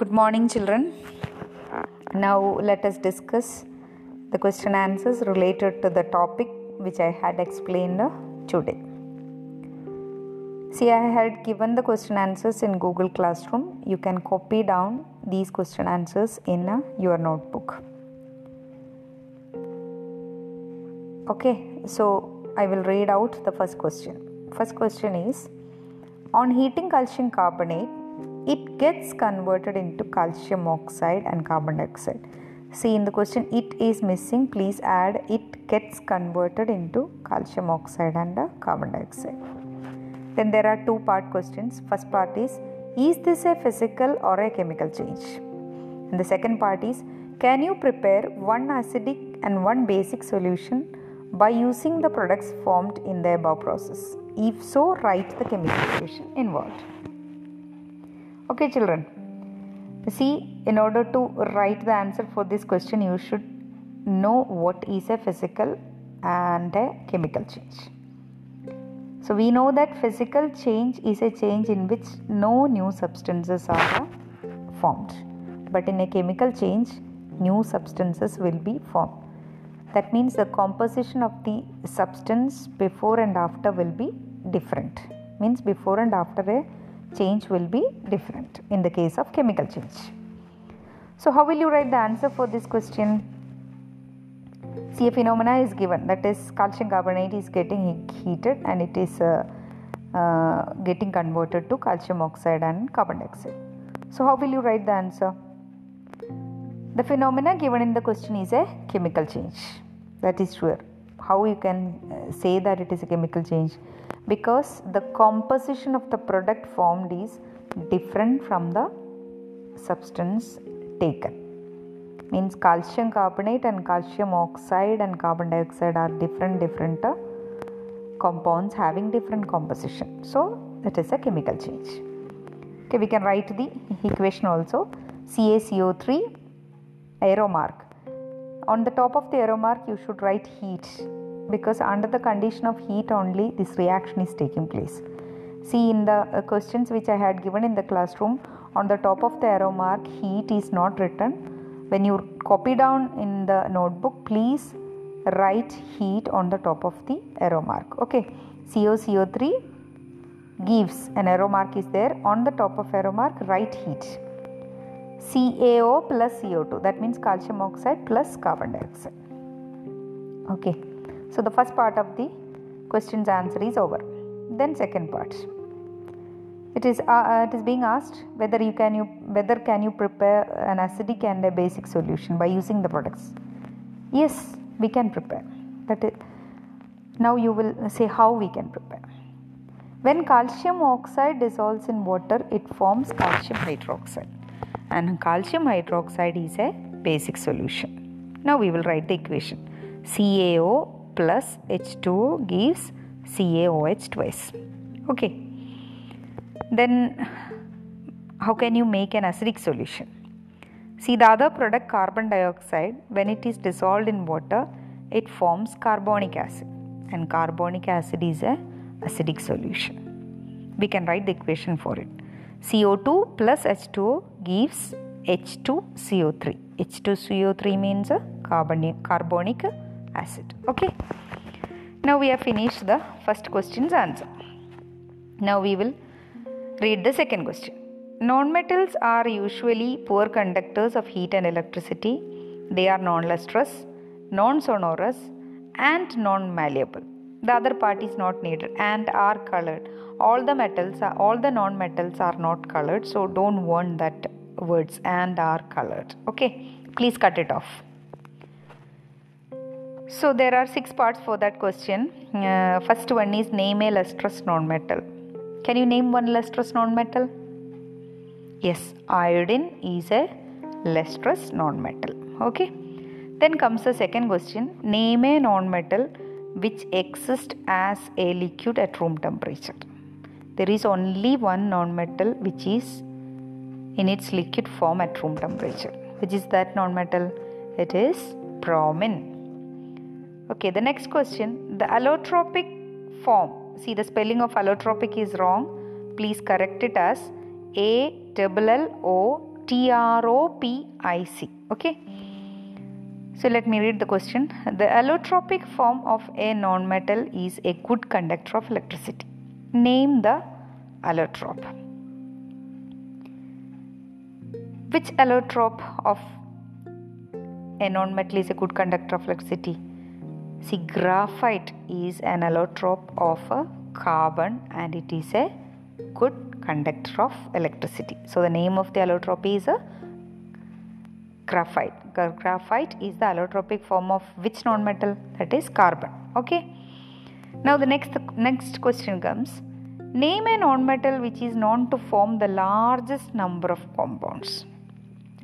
Good morning, children. Now let us discuss the question answers related to the topic which I had explained today. See, I had given the question answers in Google Classroom. You can copy down these question answers in your notebook. Okay, so I will read out the first question. First question is On heating calcium carbonate, it gets converted into calcium oxide and carbon dioxide. See in the question, it is missing. Please add it gets converted into calcium oxide and carbon dioxide. Then there are two part questions. First part is Is this a physical or a chemical change? And the second part is Can you prepare one acidic and one basic solution by using the products formed in the above process? If so, write the chemical equation involved. Okay, children. See, in order to write the answer for this question, you should know what is a physical and a chemical change. So, we know that physical change is a change in which no new substances are formed, but in a chemical change, new substances will be formed. That means the composition of the substance before and after will be different. Means before and after a change will be different in the case of chemical change. So, how will you write the answer for this question? See, a phenomena is given that is, calcium carbonate is getting heated and it is uh, uh, getting converted to calcium oxide and carbon dioxide. So, how will you write the answer? The phenomena given in the question is a chemical change. That is sure. How you can uh, say that it is a chemical change? Because the composition of the product formed is different from the substance taken. Means calcium carbonate and calcium oxide and carbon dioxide are different different uh, compounds having different composition. So that is a chemical change. Okay we can write the equation also. CaCO3 arrow mark on the top of the arrow mark you should write heat because under the condition of heat only this reaction is taking place. See in the uh, questions which i had given in the classroom on the top of the arrow mark heat is not written. When you copy down in the notebook please write heat on the top of the arrow mark okay? CaCO3 gives an arrow mark is there. On the top of arrow mark write heat. CaO plus CO2 that means calcium oxide plus carbon dioxide okay so the first part of the question's answer is over. Then second part. It is uh, it is being asked whether you can you whether can you prepare an acidic and a basic solution by using the products. Yes we can prepare. That is now you will say how we can prepare. When calcium oxide dissolves in water it forms calcium hydroxide. And calcium hydroxide is a basic solution. Now we will write the equation. CaO plus H2O gives CaOH twice. Okay. Then how can you make an acidic solution? See the other product carbon dioxide when it is dissolved in water it forms carbonic acid. And carbonic acid is a acidic solution. We can write the equation for it. Co2 plus h2o gives h2co3 h2co3 means a carbonic carbonic acid okay now we have finished the first question's answer now we will Read the second question. Non-metals are usually poor conductors of heat and electricity. They are non-lustrous, non-sonorous and non-malleable. The other part is not needed and are colored. All the metals are, all the non-metals are not colored so don't want that words and are colored. Okay, please cut it off. So there are six parts for that question. Uh, first one is name a lustrous non-metal. Can you name one lustrous non-metal? Yes, iodine is a lustrous non-metal. Okay. Then comes the second question. Name a non-metal which exists as a liquid at room temperature. There is only one non-metal which is in its liquid form at room temperature. Which is that non-metal? It is bromine. Okay, the next question. The allotropic form see the spelling of allotropic is wrong please correct it as a double l o T R O P I C. Okay. So let me read the question. The allotropic form of a nonmetal is a good conductor of electricity. Name the allotrope. Which allotrope of a nonmetal is a good conductor of electricity? See, graphite is an allotrope of a carbon and it is a good conductor of electricity. So the name of the allotrope is a graphite. Graphite is the allotropic form of which non-metal? That is carbon. Okay. Now the next next question comes. Name a non-metal which is known to form the largest number of compounds.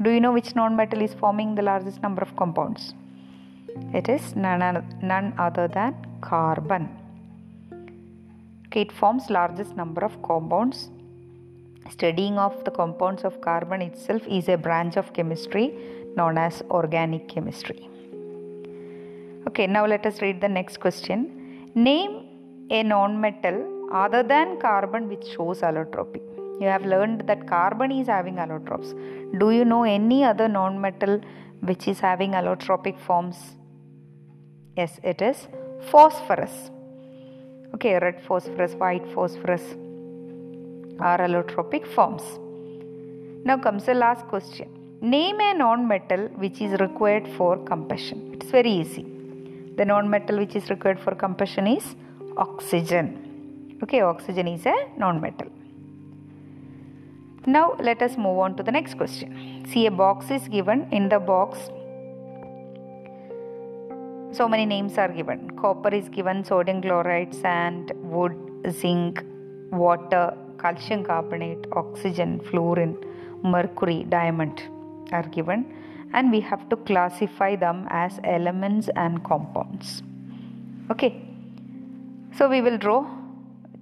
Do you know which non-metal is forming the largest number of compounds? It is none, other than carbon. It forms largest number of compounds Studying of the compounds of carbon itself is a branch of chemistry known as organic chemistry. Okay, now let us read the next question. Name a non-metal other than carbon which shows allotropy. You have learned that carbon is having allotropes. Do you know any other non-metal which is having allotropic forms? Yes, it is phosphorus. Okay, red phosphorus, white phosphorus, are allotropic forms. Now comes the last question. Name a non-metal which is required for combustion. It's very easy. The non-metal which is required for combustion is oxygen. Okay, oxygen is a non-metal. Now let us move on to the next question. See a box is given. In the box so many names are given. Copper is given, sodium chloride, sand, wood, zinc, water, calcium carbonate, oxygen, fluorine, mercury, diamond are given and we have to classify them as elements and compounds. Okay, so we will draw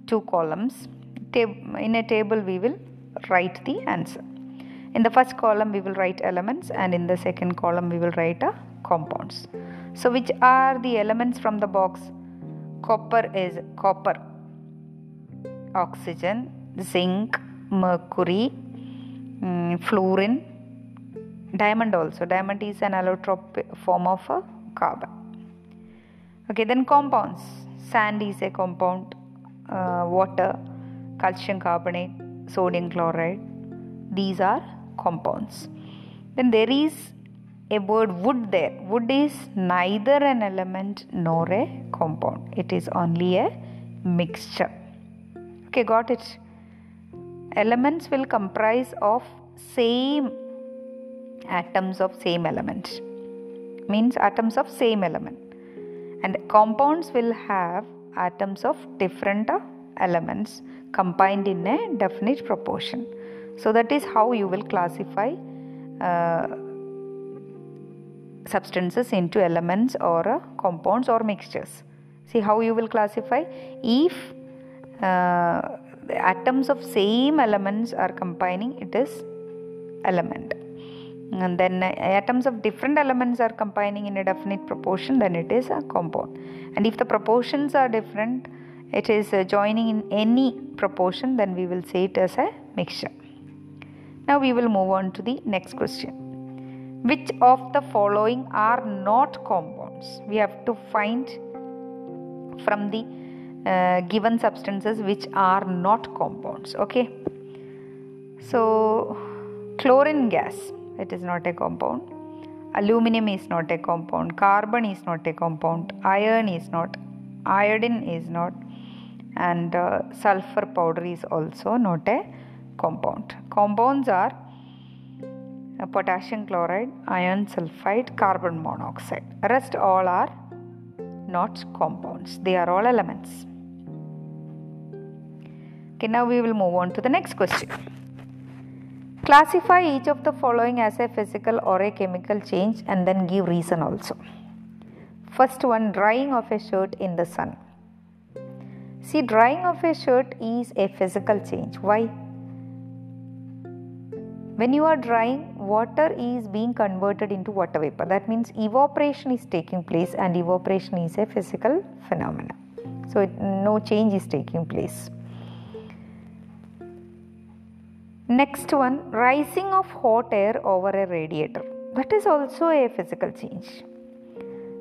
two columns. In a table, we will write the answer. In the first column, we will write elements, and in the second column, we will write a compounds. So, which are the elements from the box? Copper is copper, oxygen, zinc, mercury, um, fluorine, diamond also. Diamond is an allotrope form of a carbon. Okay, then compounds. Sand is a compound, uh, water, calcium carbonate, sodium chloride. These are compounds. Then there is word wood there. Wood is neither an element nor a compound. It is only a mixture. Okay, got it? elements will comprise of same atoms of same element means atoms of same element and compounds will have atoms of different elements combined in a definite proportion so that is how you will classify uh, substances into elements or uh, compounds or mixtures. See how you will classify? If uh, atoms of same elements are combining it is element. And then uh, atoms of different elements are combining in a definite proportion then it is a compound. And if the proportions are different it is uh, joining in any proportion then we will say it as a mixture. Now we will move on to the next question which of the following are not compounds? We have to find from the uh, given substances which are not compounds okay? So chlorine gas it is not a compound. Aluminum is not a compound. Carbon is not a compound. Iron is not. Iodine is not. And uh, sulfur powder is also not a compound. Compounds are Uh, potassium chloride iron sulfide carbon monoxide rest all are not compounds they are all elements Okay, now we will move on to the next question. Classify each of the following as a physical or a chemical change and then give reason also. First one, drying of a shirt in the sun. See, drying of a shirt is a physical change. Why? When you are drying, water is being converted into water vapor. That means evaporation is taking place, and evaporation is a physical phenomenon. So, it, no change is taking place. Next one rising of hot air over a radiator. That is also a physical change.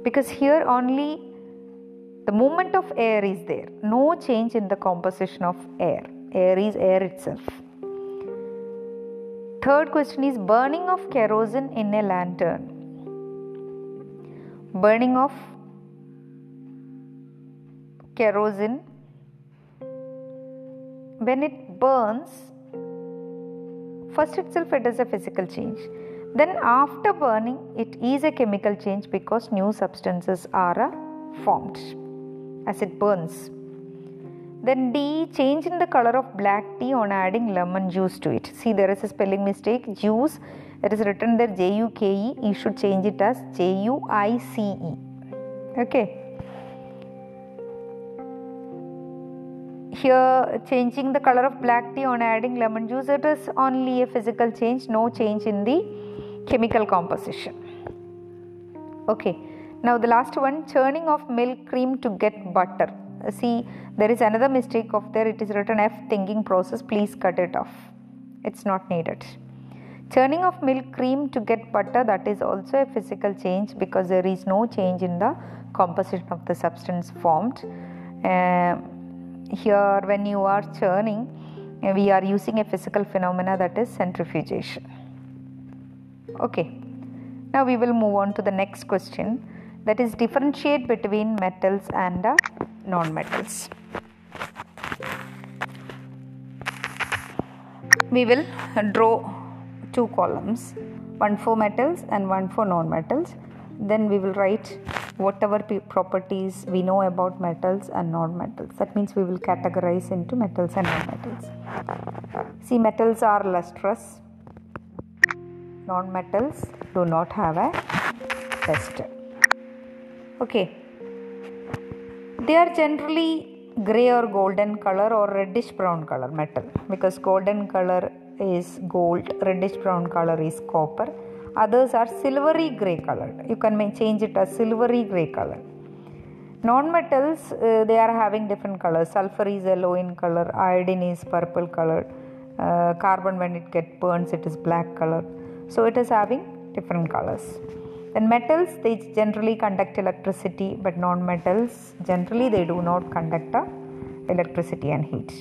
Because here only the movement of air is there, no change in the composition of air. Air is air itself. Third question is burning of kerosene in a lantern. Burning of kerosene. When it burns first itself it is a physical change. Then after burning it is a chemical change because new substances are uh, formed. As it burns then d change in the color of black tea on adding lemon juice to it. See there is a spelling mistake. Juice it is written there j u k e. You should change it as j u i c e. Okay. Here changing the color of black tea on adding lemon juice it is only a physical change no change in the chemical composition. Okay. Now the last one churning of milk cream to get butter see there is another mistake of there. It is written f thinking process. Please cut it off. It's not needed. Churning of milk cream to get butter that is also a physical change because there is no change in the composition of the substance formed. Uh, here when you are churning we are using a physical phenomena that is centrifugation. Okay. Now we will move on to the next question. That is differentiate between metals and uh, non-metals. We will draw two columns one for metals and one for non-metals. Then we will write whatever properties we know about metals and non-metals. That means we will categorize into metals and non-metals. See metals are lustrous. Non-metals do not have a luster okay they are generally gray or golden color or reddish brown color metal. Because golden color is gold reddish brown color is copper. Others are silvery gray colored you can change it as silvery gray color. Non-metals uh, they are having different colors. Sulfur is yellow in color iodine is purple color uh, carbon when it get burns it is black color. So it is having different colors then metals they generally conduct electricity but non-metals generally they do not conduct uh, electricity and heat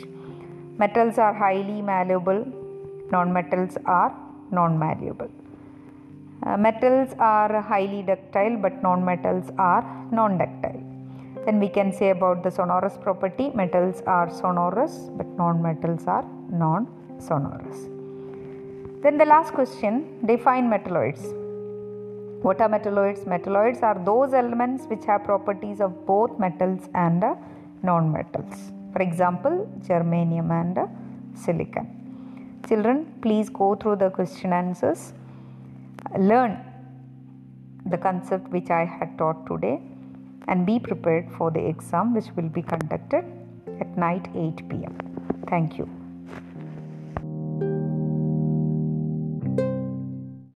metals are highly malleable non-metals are non-malleable uh, metals are highly ductile but non-metals are non-ductile. Then we can say about the sonorous property metals are sonorous but non-metals are non-sonorous. Then the last question define metalloids. What are metalloids? Metalloids are those elements which have properties of both metals and uh, non-metals. For example, germanium and uh, silicon. Children, please go through the question answers learn the concept which I had taught today and be prepared for the exam which will be conducted at night 8 pm. Thank you.